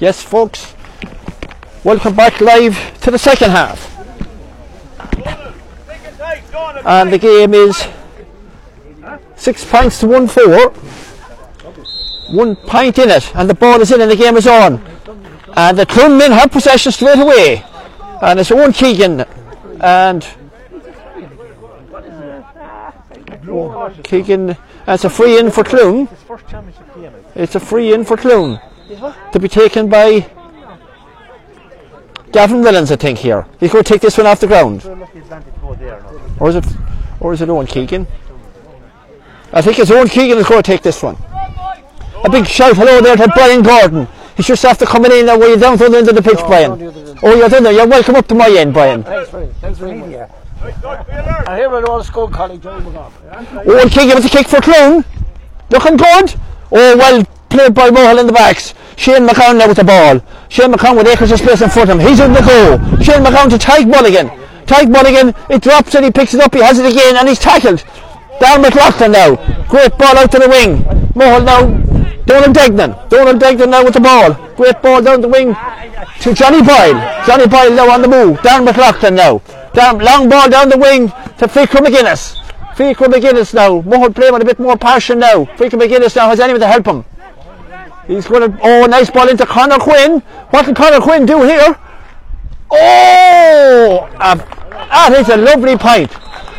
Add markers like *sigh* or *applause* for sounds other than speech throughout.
Yes, folks, welcome back live to the second half. And the game is six points to one four. One point in it, and the ball is in, and the game is on. And the Clonmen have possession straight away. And it's Owen Keegan. And Keegan, that's a free in for Cloone. It's a free in for Cloone to be taken by Gavin Willens, I think. Here, he's going to take this one off the ground, or is it, or is it Owen Keegan? I think it's Owen Keegan is going to take this one. A big shout hello there to Brian Gordon. He's just after coming in now. Were you down to the end of the pitch, Brian? Oh, you're down there. You're welcome up to my end, Brian. Thanks for thanks for meeting you. I hear with all school colleague Johnny McGough. Owen Keegan with a kick for Cloone. Looking good. Oh, well played by Mohill in the backs. Shane McGowan now with the ball. Shane McGowan with acres of space in front of him. He's in the goal. Shane McGowan to Tyke Mulligan. Tyke Mulligan, it drops and he picks it up. He has it again and he's tackled. Down McLaughlin now. Great ball out to the wing. Mohill now. Donald Degnan. Donald Degnan now with the ball. Great ball down the wing to Johnny Boyle. Johnny Boyle now on the move. Down McLaughlin now. Down, long ball down the wing to Fiacre McGuinness. Fiacre McGuinness now. Mohill playing with a bit more passion now. Fiacre McGuinness now has anyone to help him. He's going to, oh, nice ball into Connor Quinn. What can Connor Quinn do here? Oh, uh, that is a lovely point.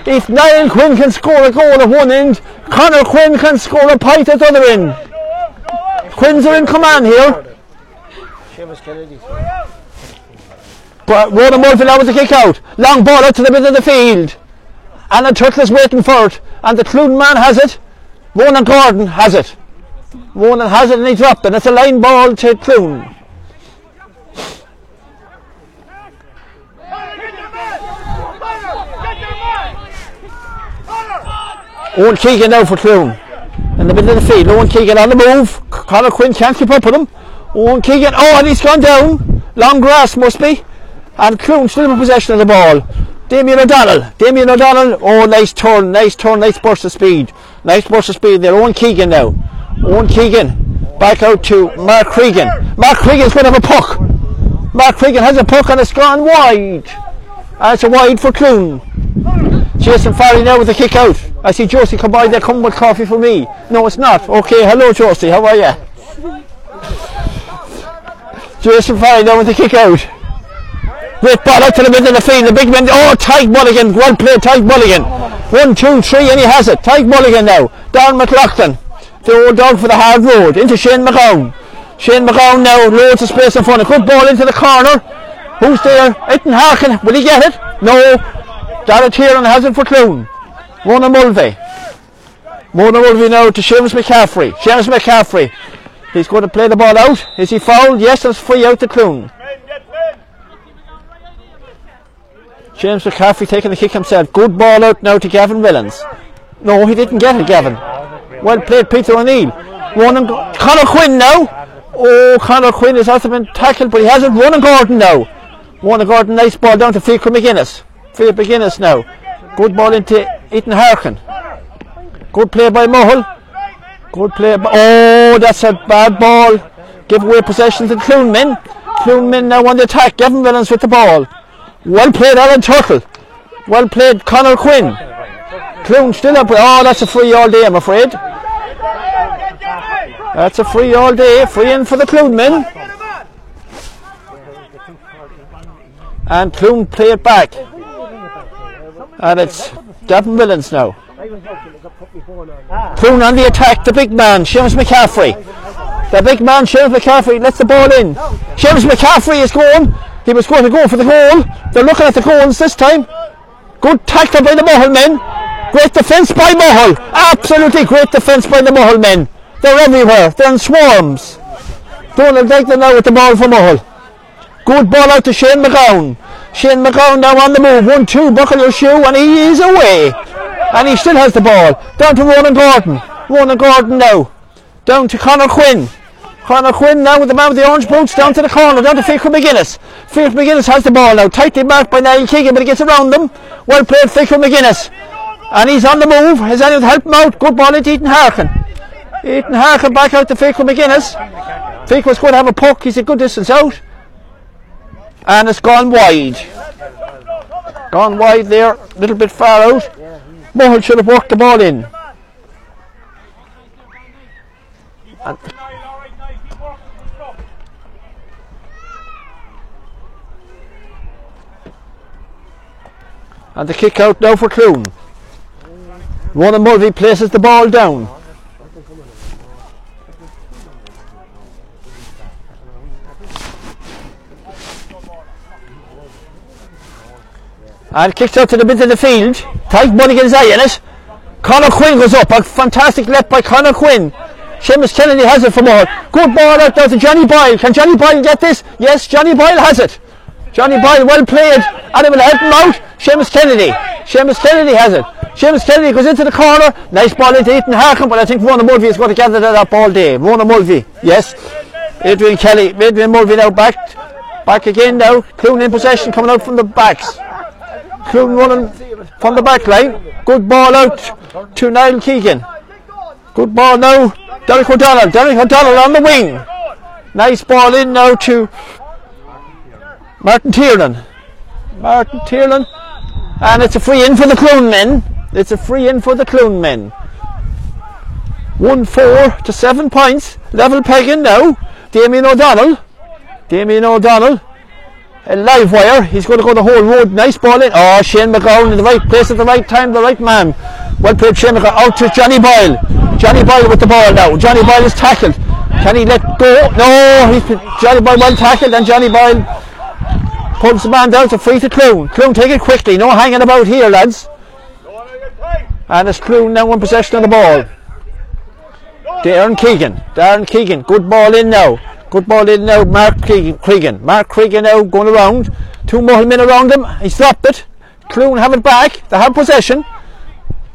If Niall Quinn can score a goal at one end, Connor Quinn can score a point at the other end. Quinns are in command here. But Ronan Murphy now with the kick out. Long ball out to the middle of the field. And the turtle is waiting for it. And the Cloone man has it. Ronan Gordon has it. And he dropped it. And it's a line ball to Cloone. Owen Keegan now for Cloone. In the middle of the field. Owen Keegan on the move. Conor Quinn can't keep up with him. Owen Keegan. Oh, and he's gone down. Long grass must be. And Cloone still in possession of the ball. Damien O'Donnell. Damien O'Donnell. Oh, nice turn. Nice turn. Nice burst of speed. Nice burst of speed there. Owen Keegan now. Owen Keegan. Back out to Mark Cregan. Mark Cregan's going to have a puck. Mark Cregan has a puck and it's gone wide. And it's a wide for Cloone. Jason Farley now with the kick out. I see Josie come by there, come with coffee for me. No, it's not. Okay, hello Josie, how are you? Jason Farley now with the kick out. Great ball out to the middle of the field. The big man, oh, Tyke Mulligan. Well played, Tyke Mulligan. One, two, three, and he has it. Tyke Mulligan now. Don McLaughlin. The old dog for the hard road. Into Shane McGowan. Shane McGowan now, loads of space in front. A good ball into the corner. Who's there? Ethan Harkin. Will he get it? No. Dara Tiernan has it for Cloone. Mona Mulvey. Mona Mulvey now to Seamus McCaffrey. Seamus McCaffrey. He's going to play the ball out. Is he fouled? Yes, it's free out to Cloone. James McCaffrey taking the kick himself. Good ball out now to Gavin Willens. No, he didn't get it, Gavin. Well played, Peter O'Neill. One and Go- Conor Quinn now. Oh, Conor Quinn has also been tackled, but he has it. Ronan Gordon now. Ronan Gordon, nice ball down to Fiacre McGuinness. Fiacre McGuinness now. Good ball into Ethan Harkin. Good play by Mohill. Good play. By, oh, that's a bad ball. Give away possession to Cluneman. Cluneman now on the attack. Gavin Willens with the ball. Well played, Alan Turtle. Well played, Conor Quinn. Cloone still up. Oh, that's a free all day, I'm afraid. That's a free all day. Free in for the Cloone men. And Cloone play it back. And it's Gavin Willens now. Cloone on the attack, the big man, Seamus McCaffrey. The big man, Seamus McCaffrey, lets the ball in. Seamus McCaffrey is going. He was going to go for the goal. They're looking at the goals this time. Good tackle by the Mohill men. Great defence by Mohill. Absolutely great defence by the Mohill men. They're everywhere. They're in swarms. Donald Degnan now with the ball for Mohill. Good ball out to Shane McGowan. Shane McGowan now on the move. One, two, buckle your shoe, and he is away. And he still has the ball. Down to Ronan Gordon. Ronan Gordon now. Down to Conor Quinn. Conor Quinn now with the man with the orange boots down to the corner, down to Fiacre McGuinness. Fiacre McGuinness has the ball now, tightly marked by Niall Keegan, but he gets around them. Well played, Fiacre McGuinness. And he's on the move. Has anyone to help him out? Good ball into Ethan Harkin. Ethan Harkin back out to Fiacre McGuinness. Was going to have a puck. He's a good distance out. And it's gone wide. Gone wide there, a little bit far out. Mohill should have worked the ball in. And And the kick out now for Cloone. Of Mulvey places the ball down. And kicks out to the middle of the field. Tight eye in it. Conor Quinn goes up. A fantastic left by Conor Quinn. Seamus Kennedy has it for more. Good ball out there to Johnny Boyle. Can Johnny Boyle get this? Yes, Johnny Boyle has it. Johnny Boyle, well played. And it will help him out. Seamus Kennedy. Seamus Kennedy has it. Seamus Kennedy goes into the corner. Nice ball into Ethan Harkin, but I think Mona Mulvey is going to gather that up all day. Mona Mulvey, yes. Adrian Kelly, Adrian Mulvey now back. Back again now. Cloone in possession coming out from the backs. Cloone running from the back line. Good ball out to Niall Keegan. Good ball now. Derek O'Donnell. Derek O'Donnell on the wing. Nice ball in now to Martin Tiernan. Martin Tiernan. And it's a free in for the Cloone men. It's a free in for the Cloone men. 1 4 to 7 points. Level pegging now. Damien O'Donnell. Damien O'Donnell. A live wire. He's going to go the whole road. Nice ball in. Oh, Shane McGowan in the right place at the right time. The right man. Well played, Shane McGowan. Out to Johnny Boyle. Johnny Boyle with the ball now. Johnny Boyle is tackled. Can he let go? No. He's Johnny Boyle well tackled and Johnny Boyle pulls the man down to free to Cloone. Cloone take it quickly. No hanging about here, lads. And it's Cloone now in possession of the ball. Darren Keegan. Darren Keegan. Good ball in now. Good ball in now. Mark Cregan. Mark Cregan now going around. Two more men around him. He's dropped it. Cloone have it back. They have possession.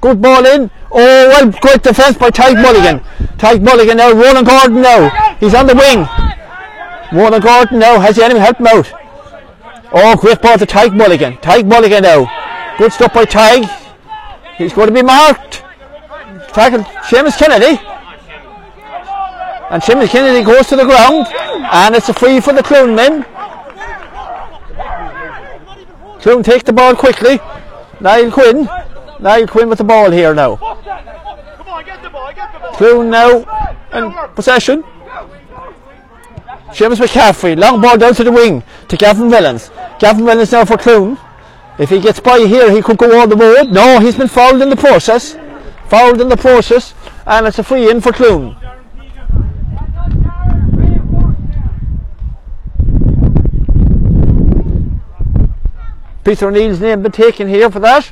Good ball in. Oh, well, great defence by Tyke Mulligan. Tyke Mulligan now. Ronan Gordon now. He's on the wing. Ronan Gordon now. Has the enemy help him out? Oh, great ball to Tyke Mulligan. Tyke Mulligan now. Good stuff by Tyke. He's going to be marked. Tackle Seamus Kennedy. And Seamus Kennedy goes to the ground. And it's a free for the Cloone men. Cloone take the ball quickly. Niall Quinn. Niall Quinn with the ball here now. Cloone now in possession. Seamus McCaffrey, long ball down to the wing to Gavin Mellons. Gavin Mellons now for Clune. If he gets by here, he could go all the road. No, he's been fouled in the process. Fouled in the process, and it's a free in for Cloone. Peter O'Neill's name been taken here for that.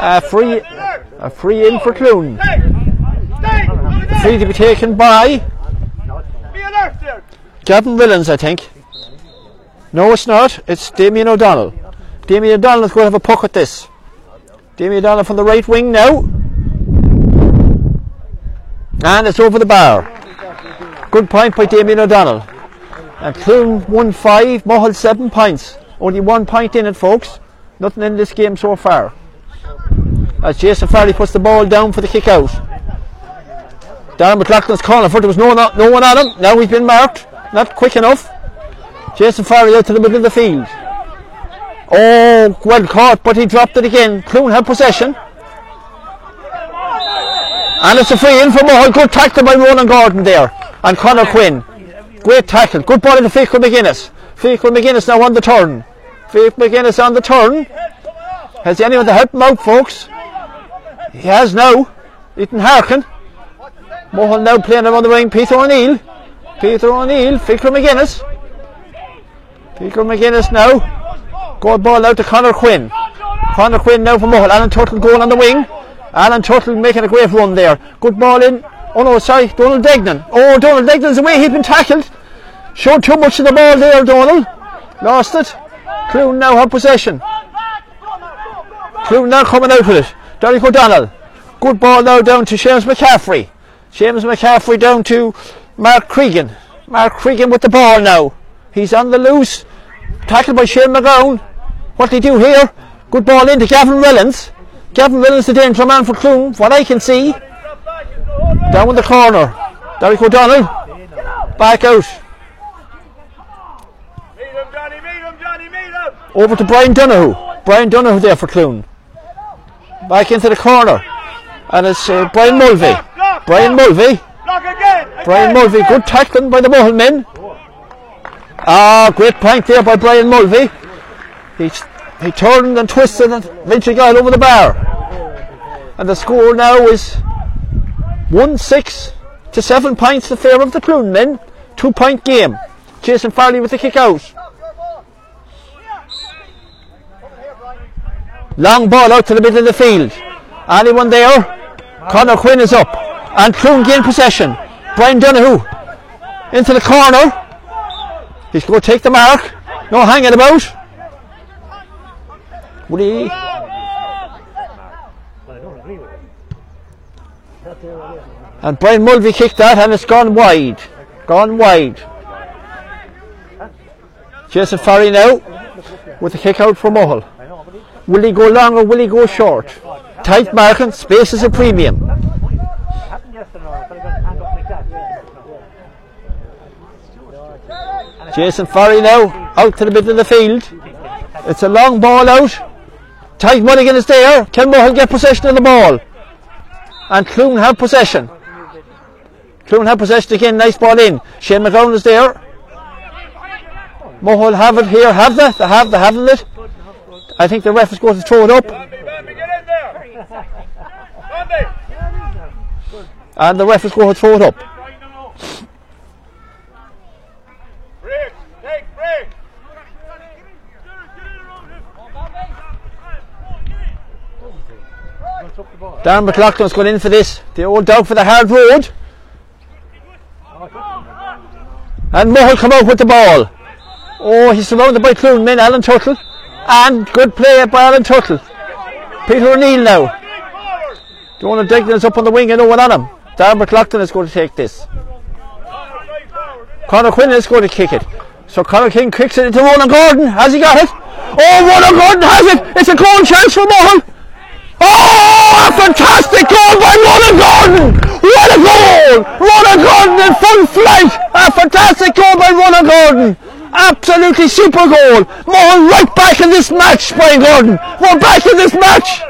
A free, a free in for Cloone. Free to be taken by Gavin Willens, I think. No, it's not. It's Damien O'Donnell. Damien O'Donnell is going to have a puck at this. Damien O'Donnell from the right wing now. And it's over the bar. Good point by Damien O'Donnell. And Cloone 1 5, Mohill 7 points. Only one point in it, folks. Nothing in this game so far. As Jason Farley puts the ball down for the kick out. Darren McLaughlin's calling for it. There was no, no one on him. Now he's been marked. Not quick enough. Jason Farley out to the middle of the field. Oh, well caught, but he dropped it again. Cloone had possession. And it's a free in for Mohill. Good tackle by Ronan Gordon there. And Connor Quinn. Great tackle. Good ball into Fiacre McGuinness. Fiacre McGuinness now on the turn. Fiacre McGuinness on the turn. Has anyone to help him out, folks? He has now. Ethan Harkin. Mohill now playing around the ring. Peter O'Neill. Peter O'Neill. Fiacre McGuinness. Fiacre McGuinness now. Good ball out to Conor Quinn. Conor Quinn now for Mohill. Alan Turtle going on the wing. Alan Turtle making a great run there. Good ball in. Oh no, sorry, Donald Degnan. Oh, Donald Degnan's away. He's been tackled. Showed too much of the ball there, Donald. Lost it. Cloone now have possession. Cloone now coming out with it. Derek O'Donnell. Good ball now down to Seamus McCaffrey. Seamus McCaffrey down to Mark Cregan. Mark Cregan with the ball now. He's on the loose. Tackled by Shane McGowan. What did he do here? Good ball into Gavin Mellons. Gavin Williams, the danger man for Cloone, what I can see. Down in the corner. Derek O'Donnell. Back out. Over to Brian Donoghue. Brian Donoghue there for Cloone. Back into the corner. And it's uh, Brian Mulvey. Brian Mulvey. Again! Brian Mulvey. again. Good tackling by the Mohill men. Ah, great point there by Brian Mulvey. He, he turned and twisted and eventually got over the bar. And the score now is 1 6 to 7 points in favour of the Cloone men. Two point game. Jason Farley with the kick out. Long ball out to the middle of the field. Anyone there? Conor Quinn is up. And Cloone gain possession. Brian Donoghue into the corner. He's going to take the mark. No hanging about. Would he? And Brian Mulvey kicked that and it's gone wide. Gone wide. Jason Farry now with the kick out from Mohill. Will he go long or will he go short? Tight marking, space is a premium. Jason Farry now out to the middle of the field. It's a long ball out. Tight Mulligan is there. Can Mohill get possession of the ball? And Cloone have possession. Cloone have possession again. Nice ball in. Shane McGowan is there. Mohill have it here. Have they? They have. They haven't it. I think the ref is going to throw it up. Bambi, Bambi, get in there! Bambi! And the ref is going to throw it up. Break, take, break! Darren McLaughlin's going in for this. The old dog for the hard road. And Mohill come out with the ball. Oh, he's surrounded by Cloone men, Alan Tuttle. And good play by Alan Tuttle. Peter O'Neill now. Donald Degnan up on the wing and one on him. Darren McLaughlin is going to take this. Conor Quinn is going to kick it. So Conor King kicks it into Ronan Gordon. Has he got it? Oh, Ronan Gordon has it. It's a goal chance for Mohill. A fantastic goal by Ronan Gordon! What a goal! Ronan Gordon in full flight! A fantastic goal by Ronan Gordon! Absolutely super goal! Mohill right back in this match, Brian Gordon! We're back in this match!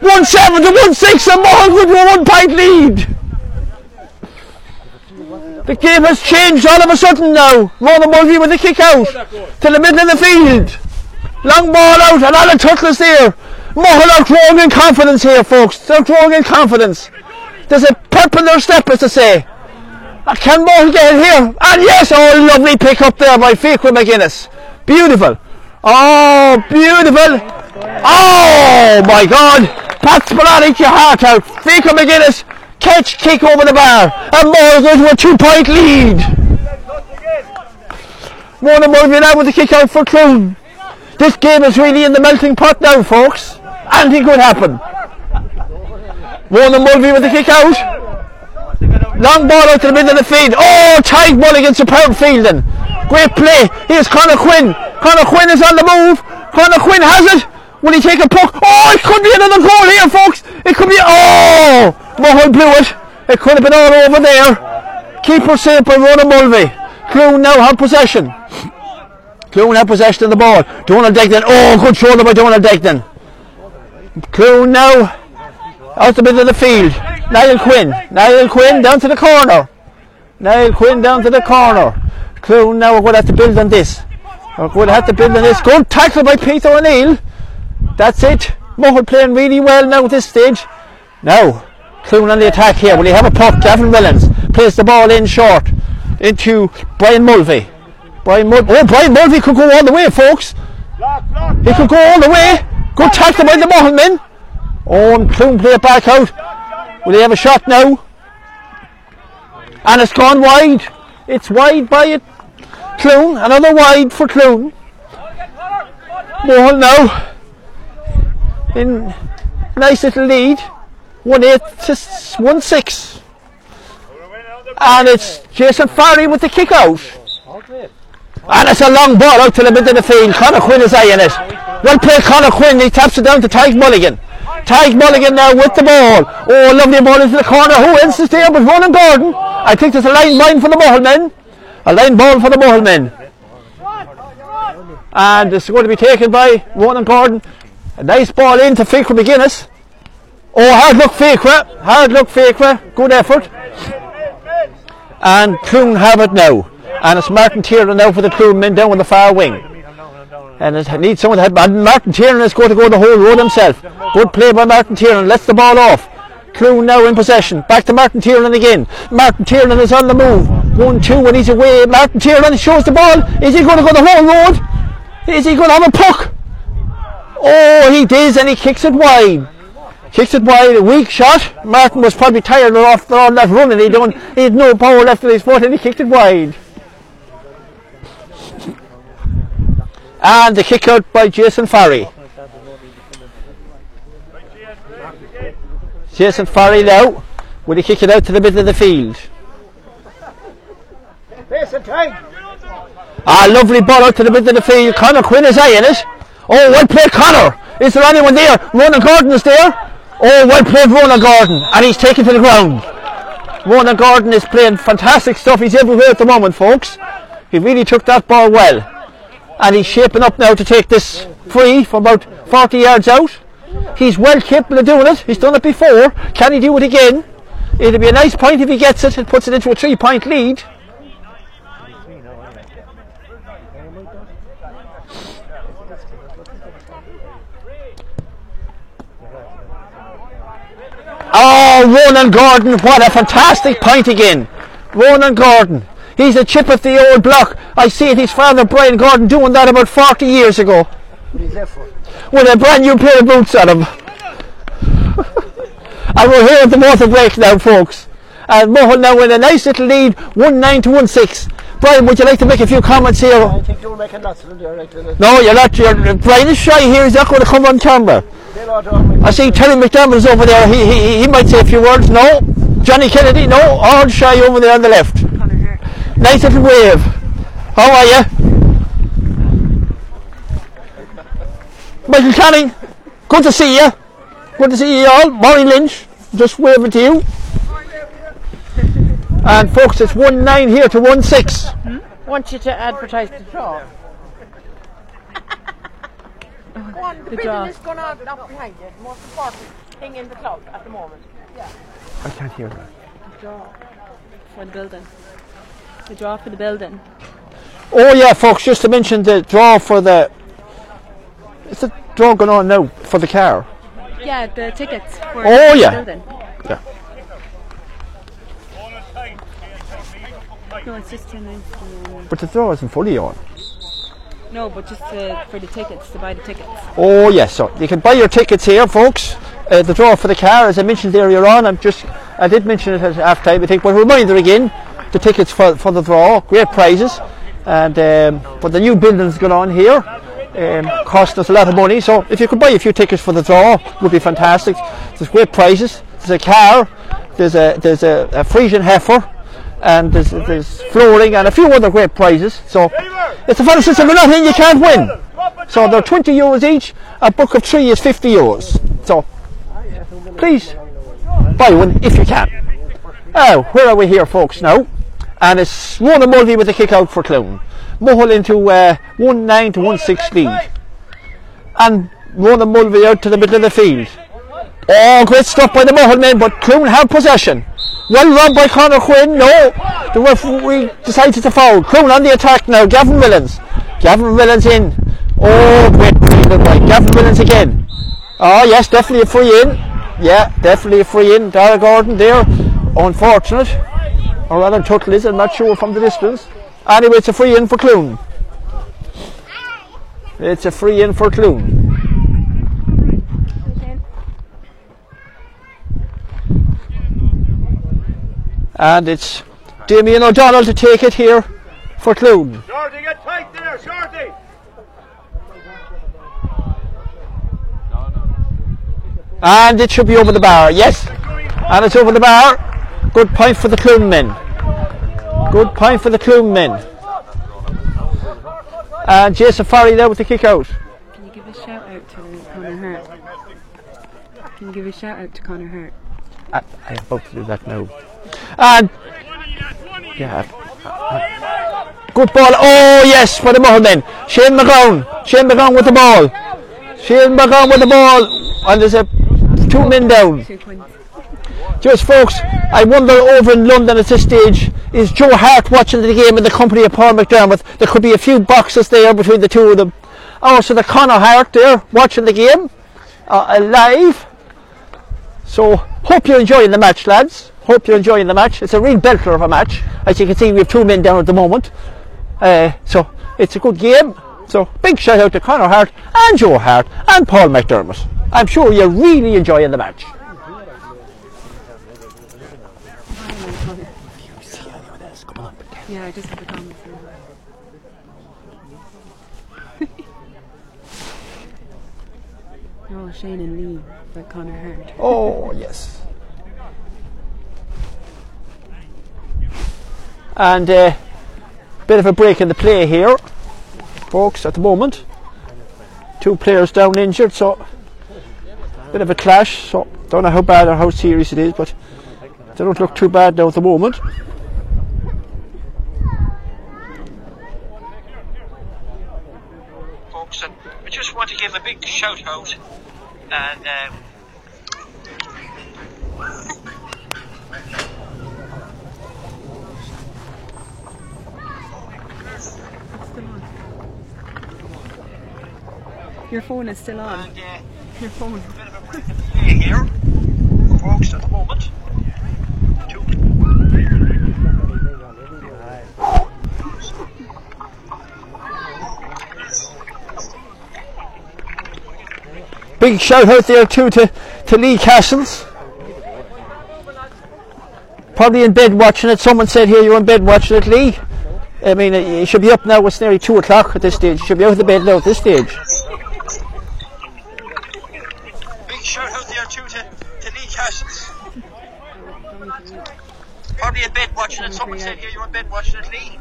1 7 to 1 6 and Mohill with a one point lead! The game has changed all of a sudden now. Ronan Mulvey with the kick out to the middle of the field. Long ball out and Alan Tuttle is there. Mohill are growing in confidence here, folks. They're growing in confidence. There's a pep in their step, as to say. Can Mohill get it here? And yes, oh, lovely pick up there by Fiacre McGuinness. Beautiful. Oh, beautiful. Oh, my God. Pat Spillane, your heart out. Fiacre McGuinness, catch, kick over the bar. And Mohill goes to a two-point lead. Mona Mulvey now with the kick out for Cloone. This game is really in the melting pot now, folks. Anything could happen. Ronan Mulvey with the kick out. Long ball out to the middle of the field. Oh, tight Mulligan, superb fielding. Great play. Here's Conor Quinn. Conor Quinn is on the move. Conor Quinn has it. Will he take a puck? Oh, it could be another goal here, folks. It could be. Oh, Mohill blew it. It could have been all over there. Keeper saved by Ronan Mulvey. Cloone now have possession. Cloone have possession of the ball. Donald Degnan. Oh, good shoulder by Donald Degnan. Cloone now out the middle of the field. Niall Quinn. Niall Quinn down to the corner. Niall Quinn down to the corner. Cloone now we're going to have to build on this. We're going to have to build on this. Good tackle by Peter O'Neill. That's it. Mohill playing really well now at this stage. Now, Cloone on the attack here. Will he have a puck? Gavin Willens plays the ball in short into Brian Mulvey. Brian Mul- oh, Brian Mulvey could go all the way, folks. He could go all the way. Good tackle by the Mohill men. Oh, and Cloone play it back out. Will he have a shot now? And it's gone wide. It's wide by it. Cloone, another wide for Cloone. Mohill now in nice little lead. 1 8 to 1 6. And it's Jason Farry with the kick out. And it's a long ball out to the middle of the field. Conor Quinn is eyeing it. Well played Conor Quinn. He taps it down to Tyke Mulligan. Tyke Mulligan now with the ball. Oh, lovely ball into the corner. Who else is there but Ronan Gordon? I think there's a line line for the Mohill men. A line ball for the Mohill men. And it's going to be taken by Ronan Gordon. A nice ball into Fiacre McGuinness. Oh, hard look Fiacre. Hard look Fiacre. Good effort. And Cloone have it now. And it's Martin Tiernan now for the Cloone men down on the far wing. And it needs someone to help. And Martin Tiernan is going to go the whole road himself. Good play by Martin Tiernan. Lets the ball off. Cloone now in possession. Back to Martin Tiernan again. Martin Tiernan is on the move. One, two, and he's away. Martin Tiernan shows the ball. Is he going to go the whole road? Is he going to have a puck? Oh, he does, and he kicks it wide. Kicks it wide, a weak shot. Martin was probably tired of after all that running. He don't, he had no power left in his foot, and he kicked it wide. And the kick out by Jason Farry. Jason Farry now. Will he kick it out to the middle of the field? Pace and time. Ah, lovely ball out to the middle of the field. Connor Quinn is eyeing it. Oh, well played, Connor. Is there anyone there? Ronan Gordon is there. Oh, well played, Ronan Gordon. And he's taken to the ground. Ronan Gordon is playing fantastic stuff. He's everywhere at the moment, folks. He really took that ball well. And he's shaping up now to take this free from about 40 yards out. He's well capable of doing it. He's done it before. Can he do it again? It'll be a nice point if he gets it and puts it into a three point lead. Oh, Ronan Gordon, what a fantastic point again. Ronan Gordon. He's a chip of the old block. I see it, his father Brian Gordon doing that about 40 years ago. What is that for? With a brand new pair of boots on him. *laughs* and we're here at the motor break now, folks. And Mohill now with a nice little lead, 1 9 to 1 6. Brian, would you like to make a few comments here? I think you're making lots of them there, like No, you're not. You're, Brian is shy here. He's not going to come on camera. they lot of I see Terry McDonald's over there. He, he, he might say a few words. No. Johnny Kennedy. No. All shy over there on the left. Nice little wave. How are you? Michael Canning. Good to see you. Good to see you all. Maureen Lynch. Just waving to you. And folks, it's 1 9 here to 1 6. Hmm? want you to advertise the draw. Go on, the, building is going on up behind you. The most important thing in the club at the moment. Yeah. I can't hear that. Draw for the building. The draw for the building. Oh yeah, folks, just to mention the draw for the. Is the draw going on now for the car? Yeah, the tickets for Oh, yeah. building. Yeah. No, it's just to announce the- But the draw isn't fully on. No, but just to, for the tickets, to buy the tickets. Oh yes, so you can buy your tickets here, folks. Uh, the draw for the car, as I mentioned earlier on, I'm just I did mention it at half time. I think, but a reminder again, the tickets for for the draw, great prizes, and um, but the new building's going on here. Um, cost us a lot of money, so if you could buy a few tickets for the draw, would be fantastic. There's great prizes. There's a car, there's a there's a, a Frisian heifer, and there's there's flooring and a few other great prizes. So it's a fantasy system. We're not in, you can't win. So they're 20 euros each. A book of three is 50 euros. So please buy one if you can. Oh, where are we here, folks? Now, and it's Rona Mulvey with a kick out for Cloone. Mohill into uh, 1 9 to 1 6 lead. And Rona Mulvey out to the middle of the field. Oh, great stuff by the Mohill men, but Cloone have possession. Well run by Conor Quinn. No, the referee decided to foul. Cloone on the attack now. Gavin Millens. Gavin Millens in. Oh, great fielded by Gavin Millens again. Oh yes, definitely a free in. Yeah, definitely a free in. Dara Gordon there. Unfortunate. Or rather Tuttle is, I'm not sure from the distance. Anyway, it's a free in for Cloone. It's a free in for Cloone. And it's Damien O'Donnell to take it here for Cloone. Shorty, get tight there, Shorty. And it should be over the bar, yes. And it's over the bar. Good point for the Cloone men. Good point for the Cloone men. And Jason Farry there with the kick out. Can you give a shout out to Conor Hart? Can you give a shout out to Connor Hart? I, I'm about to do that now. And yeah. Good ball. Oh yes, for the then. Shane McGowan. Shane McGowan with the ball. Shane McGowan with the ball. And there's a two men down. Two. Just folks, I wonder over in London at this stage, is Joe Hart watching the game in the company of Paul McDermott? There could be a few boxes there between the two of them. Oh, so the Connor Hart there watching the game uh, live. So hope you're enjoying the match, lads. Hope you're enjoying the match. It's a real belter of a match. As you can see, we have two men down at the moment. Uh, so it's a good game. So big shout out to Connor Hart and Joe Hart and Paul McDermott. I'm sure you're really enjoying the match. Yeah, I just have a comment. *laughs* oh, Shane and Lee by Connor Hart. Oh, yes. And a uh, bit of a break in the play here, folks, at the moment. Two players down injured, so bit of a clash. So don't know how bad or how serious it is, but they don't look too bad now at the moment. Folks, and I just want to give a big shout out and um, Your phone is still on. and, uh, Your phone. bit of a break in the play here, folks, at the moment. Two. Big shout out there too to, to Lee Castles. Probably in bed watching it. Someone said here you're in bed watching it, Lee. I mean, you should be up now. It's nearly two o'clock at this stage. You should be out of the bed now at this stage. Big shout out there too to, to Lee Castles. Probably in bed watching it. Someone said here you're in bed watching it, Lee.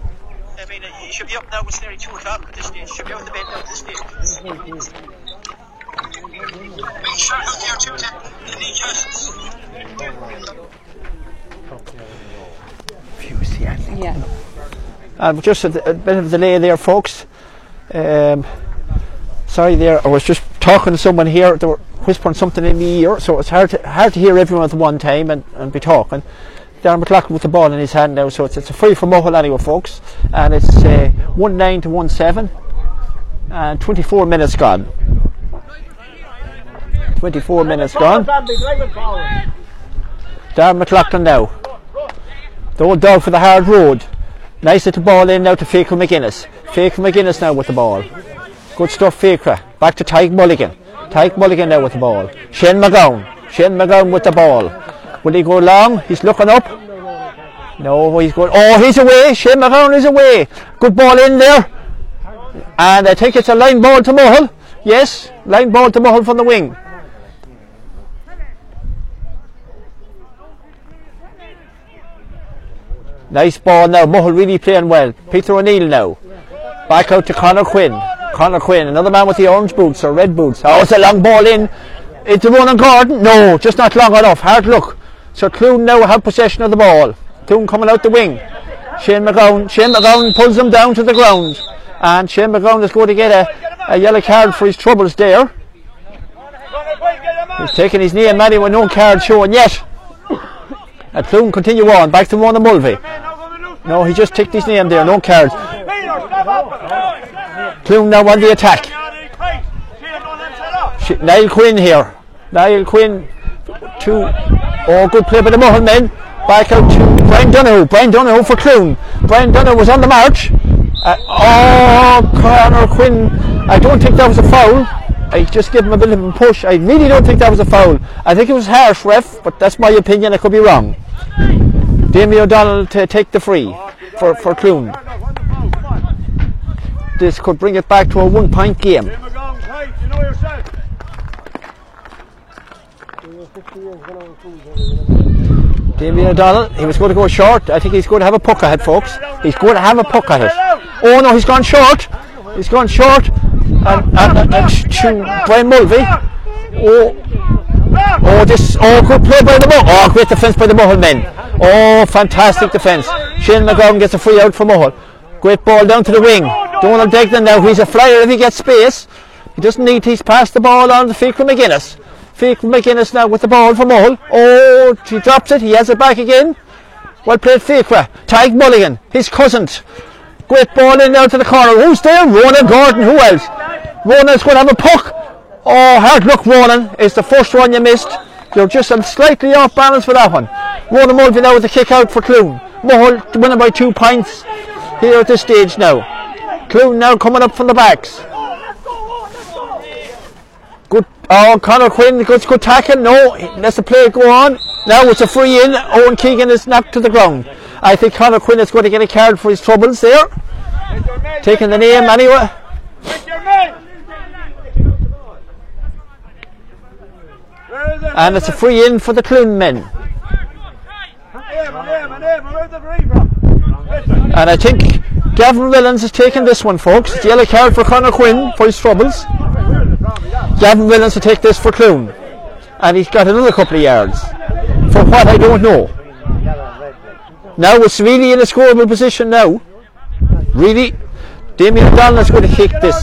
I mean, you should be up now. It's nearly two o'clock at this stage. You should be out of the bed now at this stage. Castles. Fuse, yeah. Just a, a bit of delay there, folks. Um, sorry there, I was just talking to someone here. They were whispering something in my ear, so it's hard to, hard to hear everyone at one time and, and be talking. Darren McLaughlin with the ball in his hand now, so it's, it's a free for Mohill anyway, folks. And it's uh, 1 9 to 1 7, and 24 minutes gone. 24 minutes gone. Darren McLaughlin now. The old dog for the hard road. Nice little ball in now to Fiacre McGuinness. Fiacre McGuinness now with the ball. Good stuff, Fiacre. Back to Tyke Mulligan. Tyke Mulligan now with the ball. Shane McGowan. Shane McGowan with the ball. Will he go long? He's looking up. No, he's going. Oh, he's away. Shane McGowan is away. Good ball in there. And I think it's a line ball to Mull. Yes, line ball to Mull from the wing. Nice ball now. Mull really playing well. Peter O'Neill now. Back out to Connor Quinn. Connor Quinn, another man with the orange boots or red boots. Oh, it's a long ball in. It's a Into Ronan Gordon. No, just not long enough. Hard look. So Cloone now have possession of the ball. Cloone coming out the wing. Shane McGowan. Shane McGowan pulls him down to the ground. And Shane McGowan is going to get a, a yellow card for his troubles there. He's taking his knee and Manny with no card showing yet. And Cloone continue on. Back to Mona Mulvey. No, he just ticked his name there. No cards. Cloone now on the attack. Sh- Niall Quinn here. Niall Quinn to oh good play by the Mull men. Back out to Brian Donoghue. Brian Donoghue for Cloone. Brian Donoghue was on the march. Uh, oh Connor Quinn. I don't think that was a foul. I just gave him a bit of a push. I really don't think that was a foul. I think it was harsh, ref, but that's my opinion. I could be wrong. Damien O'Donnell to take the free for, for Cloone. This could bring it back to a one point game. Damien O'Donnell, he was going to go short. I think he's going to have a puck ahead, folks. He's going to have a puck ahead. Oh no, he's gone short. He's gone short. And, and, and, and Brian Mulvey. Oh, Oh, this, oh, good play by the Mull. Oh, great defence by the Mull men. Oh, fantastic defence. Shane McGowan gets a free out for Mull. Great ball down to the wing. Donald Degnan now, he's a flyer if he gets space. He doesn't need, he's passed the ball on to Fiacre McGuinness. Fiacre McGuinness now with the ball for Mull. Oh, he drops it, he has it back again. Well played Fiacre. Tyke Mulligan, his cousin. Great ball in now to the corner. Who's there? Ronan Gordon. Who else? Ronan's going to have a puck. Oh, hard luck, Ronan. It's the first one you missed. You're just um, slightly off balance for that one. Ronan Mulvey now with the kick out for Cloone. Mull winning by two points here at this stage now. Cloone now coming up from the backs. Good. Oh, Conor Quinn, good, good tackle. No, lets the play go on. Now it's a free in. Owen Keegan is knocked to the ground. I think Conor Quinn is going to get a card for his troubles there. Taking the name anyway. Take your men. Where is it? And it's a free in for the Cloone men. And I think Gavin Willans is taking this one, folks. It's yellow card for Conor Quinn for his troubles. Gavin Willans will take this for Cloone. And he's got another couple of yards. For what, I don't know. Now it's really in a scoreable position now. Really. Damien Donald is going to kick this.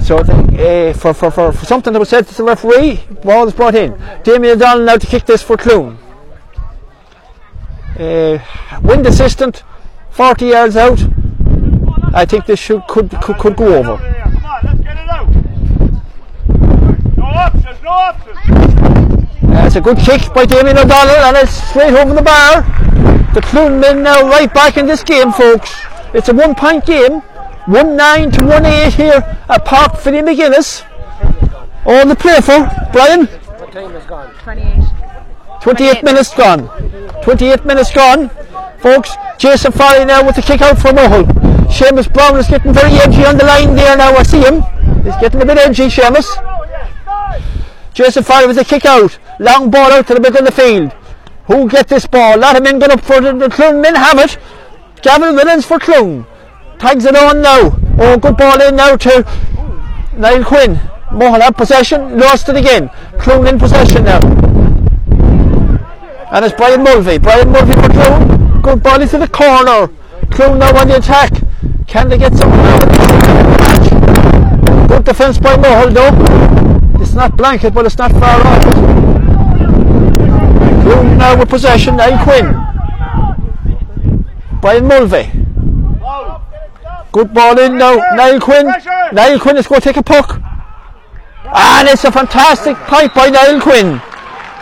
So uh, for, for, for, for something that was said to the referee, ball is brought in. Damien O'Donnell now to kick this for Cloone. Uh, wind assistant, 40 yards out. I think this should could could, could go over. That's a good kick by Damien O'Donnell and it's straight over the bar. The Cloone men now right back in this game, folks. It's a one point game. 1 9 to 1 8 here at Park Philly McGuinness. All the play for Brian. Gone? 28. 28 minutes gone. 28 minutes gone. Folks, Jason Farley now with the kick out for Mohill. Seamus Brown is getting very edgy on the line there now. I see him. He's getting a bit edgy, Seamus. Jason Farley with the kick out. Long ball out to the middle of the field. Who get this ball? A lot of men going up for the, the Cloone men have it. Gavin Willens for Cloone. Tags it on now. Oh, good ball in now to Niall Quinn. Mohill have possession. Lost it again. Cloone in possession now. And it's Brian Mulvey. Brian Mulvey for Cloone. Good ball into the corner. Cloone now on the attack. Can they get something? Good defence by Mohill though. It's not blanket, but it's not far off. Cloone now with possession. Niall Quinn. Brian Mulvey. Good ball in now. Niall Quinn. Niall Quinn is going to take a puck. Ah, and it's a fantastic pipe by Niall Quinn.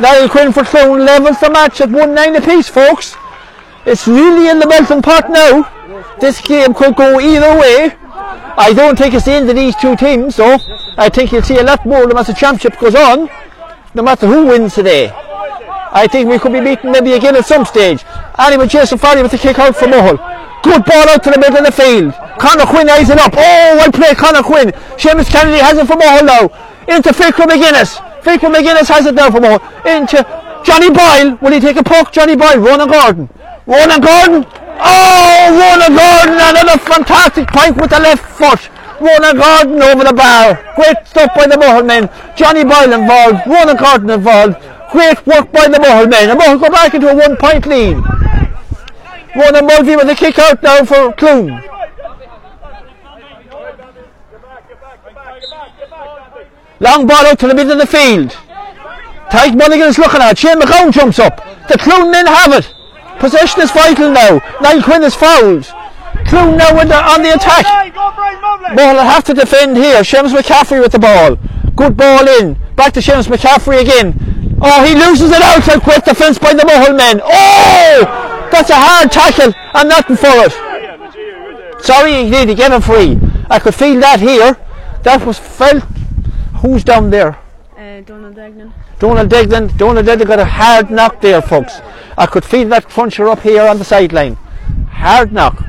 Niall Quinn for Cloone levels the match at 1 9 apiece, folks. It's really in the melting pot now. This game could go either way. I don't think it's the end of these two teams, though. I think you'll see a lot more of them as the championship goes on, no matter who wins today. I think we could be beaten maybe again at some stage. Anyway, Jason Farley with the kick out for Mohill. Good ball out to the middle of the field. Conor Quinn eyes it up. Oh, well played, Conor Quinn. Seamus Kennedy has it for Mohill now. Into Fiacre McGuinness. Fiacre McGuinness has it now for Mohill. Into Johnny Boyle. Will he take a puck? Johnny Boyle. Ronan Gordon. Ronan Gordon. Oh, Ronan Gordon. Another fantastic point with the left foot. Ronan Gordon over the bar. Great stuff by the Mohill men. Johnny Boyle involved. Ronan Gordon involved. Great work by the Mohill men. And Mohill go back into a one point lead. Ronan Mulvey with a kick out now for Cloone. Long ball out to the middle of the field. Tyke Mulligan is looking at. Shane McGowan jumps up. The Cloone men have it. Possession is vital now. Niall Quinn is fouled. Cloone now the, on the attack. Mohill have to defend here. Seamus McCaffrey with the ball. Good ball in. Back to Seamus McCaffrey again. Oh, he loses it out. A quick defence by the Mohill men. Oh! That's a hard tackle and nothing for it. Yeah, but you, you're there. Sorry, he did. He get him free. I could feel that here. That was felt. Who's down there? Uh, Donald Degnan. Donald Degnan. Donald Degnan got a hard knock there, folks. I could feel that cruncher up here on the sideline. Hard knock.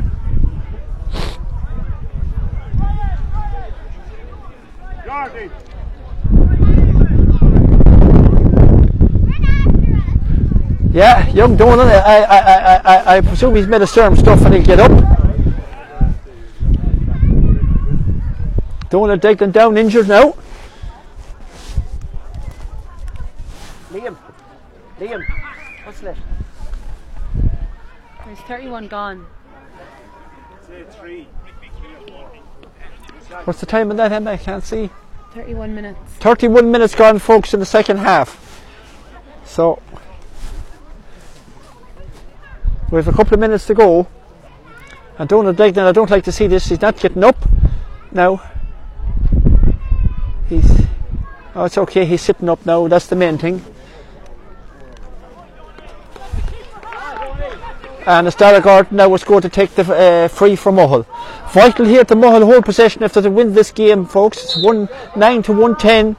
Yeah, young Donald. I, I, I, I, I presume he's made a certain stuff and he'll get up. Donald Degnan down injured now. Liam. Liam. What's left? There's 31 gone. What's the time on that, Emma? I can't see. 31 minutes. 31 minutes gone, folks, in the second half. So, we have a couple of minutes to go. And Donald Degnan, I don't like to see this, he's not getting up now. He's, oh, it's okay, he's sitting up now, that's the main thing. And Gordon now was going to take the uh, free from Mohill. Vital here to Mohill hold possession if they win this game, folks. It's 1 9 to 110.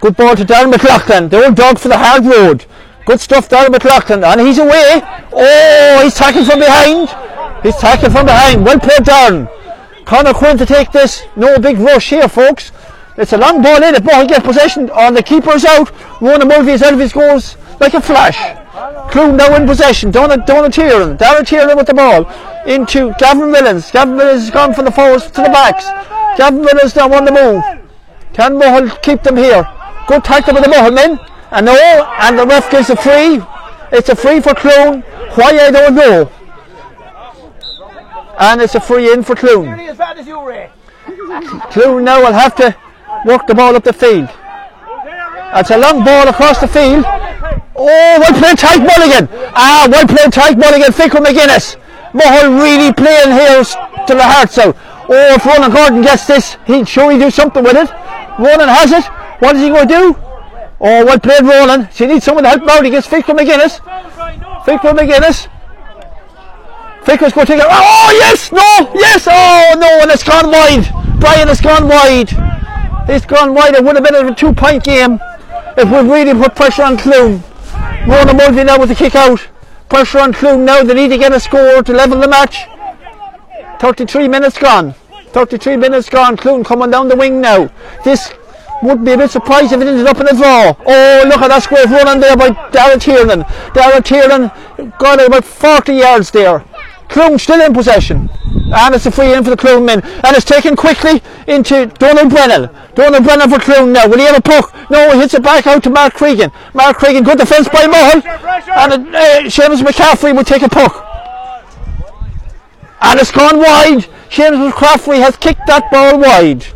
Good ball to Darren McLaughlin. The old dog for the hard road. Good stuff, Darren McLaughlin. And he's away. Oh, he's tackling from behind. He's tackling from behind. Well played, Darren. Conor Quinn to take this. No big rush here, folks. It's a long ball in. If Mohill get possession, on the keeper's out. Ronan Mulvey is out of his goals like a flash. Cloone now in possession. Donald, Donald Tiernan. Donald Tiernan with the ball. Into Gavin Millens. Gavin Millens has gone from the forwards to the backs. Gavin Millens now on the move. Can Mohill keep them here? Good tackle with the Mohill men. And no, and the ref gives a free. It's a free for Cloone. Why I don't know. And it's a free in for Cloone. Nearly as bad as you, Ray. Cloone now will have to work the ball up the field. It's a long ball across the field. Oh, well played Tyke Mulligan. Ah, well played Tyke Mulligan. Fiacre McGuinness. Mohill really playing here to the heart. So, Oh, if Ronan Gordon gets this, he'll surely do something with it. Ronan has it. What is he going to do? Oh, well played Ronan. She needs someone to help out against Fiacre McGuinness. Fiacre McGuinness. Fiacre's going to take it. Oh, oh, yes, no, yes, oh, no, and it's gone wide. Brian has gone wide. It's gone wide. It would have been a two point game if we really put pressure on Cloone. Ronan Mulvey now with the kick out. Pressure on Cloone now. They need to get a score to level the match. 33 minutes gone. 33 minutes gone. Cloone coming down the wing now. This would be a bit surprised if it ended up in a draw. Oh, look at that square run on there by Dara Tiernan. Dara Tiernan got it about 40 yards there. Cloone still in possession. And it's a free in for the Cloone men. And it's taken quickly into Donald Brennan. Donald Brennan for Cloone now. Will he have a puck? No, he hits it back out to Mark Cregan. Mark Cregan, good defence by Mohill. And uh, Seamus McCaffrey will take a puck. And it's gone wide. Seamus McCaffrey has kicked that ball wide.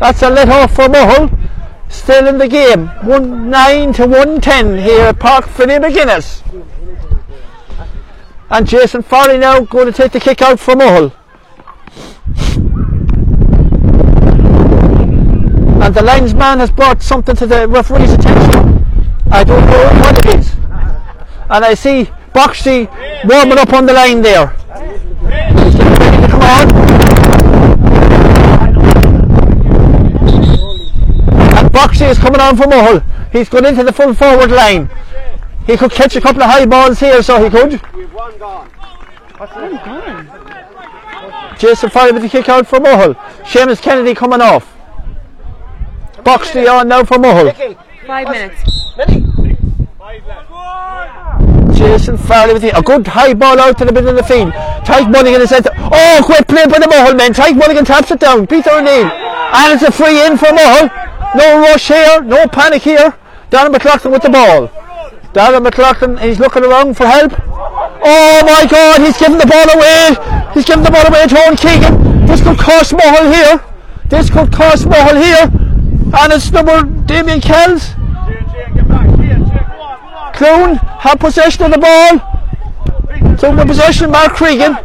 That's a let off for Mohill. Still in the game. 1 9 to 110 here at Park Finney McGuinness. And Jason Farley now going to take the kick out for Mohill. And the linesman has brought something to the referee's attention. I don't know what it is. And I see Boxy warming up on the line there. He's getting ready to come on. And is coming on for Mohill. He's going into the full forward line. He could catch a couple of high balls here, so he could. We've one gone. What's Jason Farley with the kick out for Mohill. Seamus Kennedy coming off. Boxley on now for Mohill. Five minutes. Minnie. Jason Farley with the, a good high ball out to the middle of the field. Tyke Mulligan is at the, oh, great play by the Mohill men. Tyke Mulligan taps it down. Peter O'Neill. And it's a free in for Mohill. No rush here, no panic here. Darren McLaughlin with the ball. Darren McLaughlin, he's looking around for help. Oh my god, he's giving the ball away. He's giving the ball away to Owen Keegan. This could cost Mohill here. This could cost Mohill here. And it's number Damien Kells. Cloone have possession of the ball. So the possession, Mark Cregan.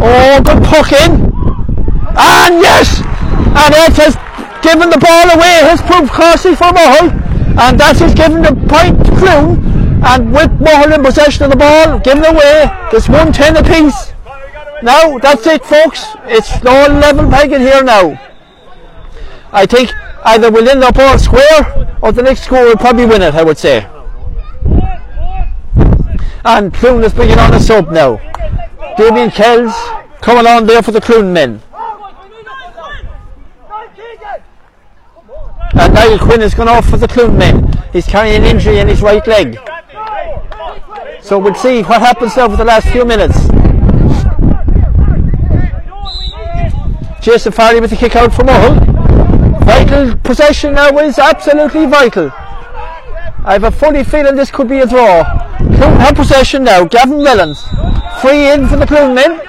Oh, good puck in. And yes! And Ed has given the ball away. Has proved costly for Mohill. And that he's given the point to Cloone. And with Mohill in possession of the ball, given away, it's 110 apiece. Now, that's it, folks. It's all level pegging here now. I think either we'll end up all square or the next score will probably win it, I would say. And Cloone is bringing on a sub now. Damien Kells coming on there for the Cloone men. Uh, and Niall Quinn has gone off for the Cloone men. He's carrying an injury in his right leg. So we'll see what happens for the last few minutes. Jason Farley with the kick out for Mohill. Vital possession now is absolutely vital. I have a funny feeling this could be a draw. Cloone possession now. Gavin Mellons. Free in for the Cloone men.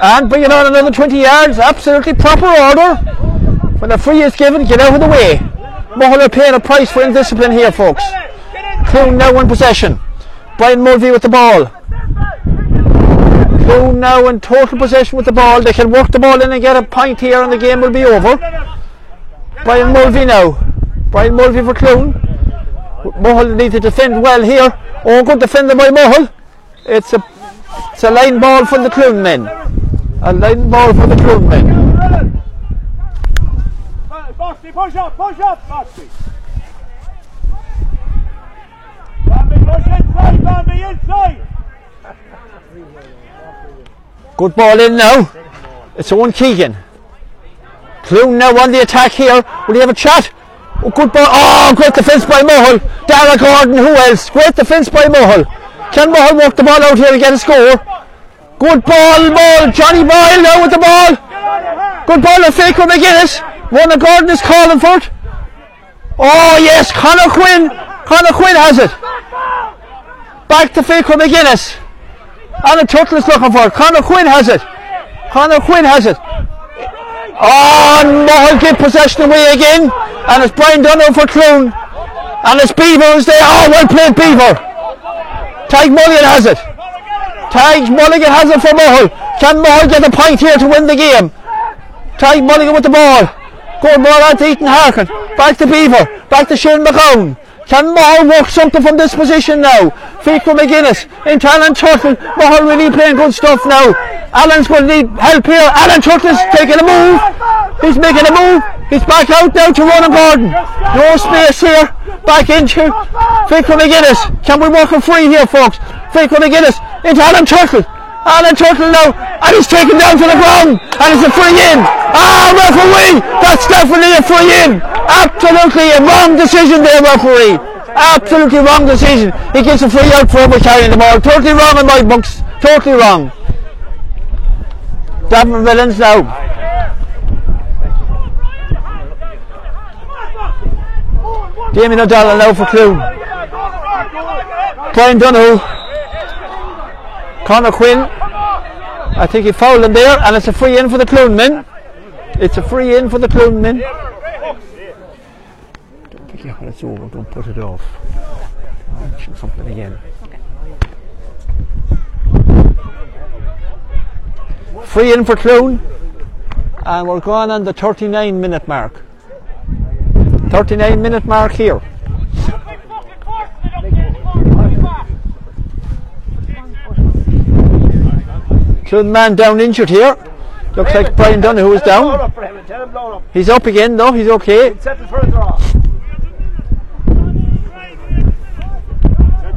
And bringing on another 20 yards. Absolutely proper order. When the free is given, get out of the way. Mohill are paying a price for indiscipline here, folks. Cloone now in possession. Brian Mulvey with the ball. Cloone now in total possession with the ball. They can work the ball in and get a point here, and the game will be over. Brian Mulvey now. Brian Mulvey for Cloone. Mohill need to defend well here. Oh, good defender by Mohill. It's a it's a line ball for the Cloone men. A line ball for the Cloone men. Boxy, push up, push up, Boxy. Bambi, push inside, Bambi, inside. Good ball in now. It's Owen Keegan. Cloone now on the attack here. Will he have a chat? Oh, good ball. Oh, great defence by Mohill. Dara Gordon, who else? Great defence by Mohill. Can Mohill work the ball out here and get a score? Good ball, ball. Johnny Boyle now with the ball. Good ball of Fiacre McGuinness. One of Gordon is calling for it. Oh, yes, Conor Quinn. Conor Quinn has it. Back to Fiacre McGuinness. And a turtle is looking for it. Conor Quinn has it. Conor Quinn has it. Oh, Mohill give possession away again. And it's Brian Dunno for Cloone. And it's Beaver there. Oh, well played, Beaver. Tyke Mulligan has it. Tyke Mulligan has it for Mohill. Can Mohill get a point here to win the game? Tyke Mulligan with the ball. Ball out to Ethan Harkin. Back to Beaver. Back to Shane McGowan. Can Mohill work something from this position now? Fiacre McGuinness into Alan Turtle. Mohill really playing good stuff now. Alan's going to need help here. Alan Turtle's taking a move. He's making a move. He's back out now to Ronan Gordon. No space here. Back into Fiacre McGuinness. Can we work him free here, folks? Fiacre McGuinness into Alan Turtle. Alan Turtle now, and he's taken down to the ground, and it's a free in. Ah, referee, that's definitely a free in. Absolutely a wrong decision there, referee. Absolutely wrong decision. He gives a free out for over carrying the ball. Totally wrong in my books. Totally wrong. Davin Villains now. Damien O'Donnell now for Cloone. Brian Donoghue. Conor Quinn. I think he fouled him there, and it's a free in for the Cloone men. It's a free in for the Cloone men. Don't pick it when it's over, don't put it off. Mention something again. Free in for Cloone, and we're going on the 39 minute mark. 39 minute mark here. Cloone man down injured here. Looks like Brian Donoghue is Blown down. up for him. Tell him up. He's up again though, he's okay. Settle for a draw. Sit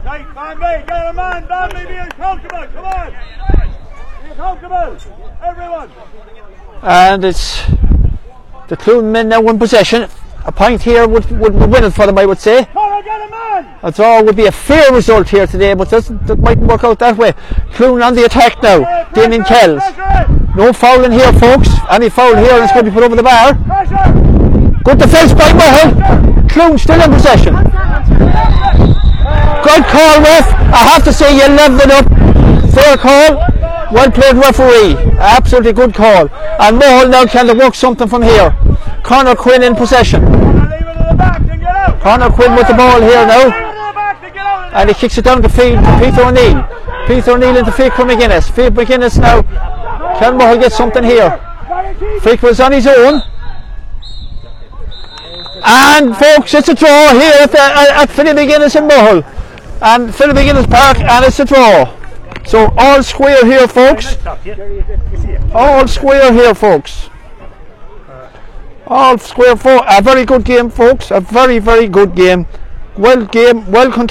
tight, Bambi, get a man, Bambi, be uncomfortable, come on. Be comfortable, everyone. And it's the Cloone men now in possession. A point here would, would win it for them, I would say. Connor, a. Draw would be a fair result here today, but doesn't, that mightn't work out that way. Cloone on the attack now. Damien Kells. No fouling here, folks. Any foul here, and it's going to be put over the bar. Pressure. Good defence by Mohill. Cloone still in possession. Good call, ref. I have to say you leveled it up. Fair call. Well played, referee. Absolutely good call. And Mohill now can they work something from here. Conor Quinn in possession. Leave it in the back and get out. Conor Quinn with the ball here now. Leave it in the back and he kicks it down to Peter O'Neill. Peter O'Neill into Fiacre McGuinness. Fiacre McGuinness now. Can Mohill get something here? Fiacre was on his own. And folks, it's a draw here at, the, at, Philly McGuinness and Mohill. And Philly McGuinness Park, and it's a draw. So all square here, folks. All square here, folks. All square for a very good game, folks. A very, very good game. Well game, well content.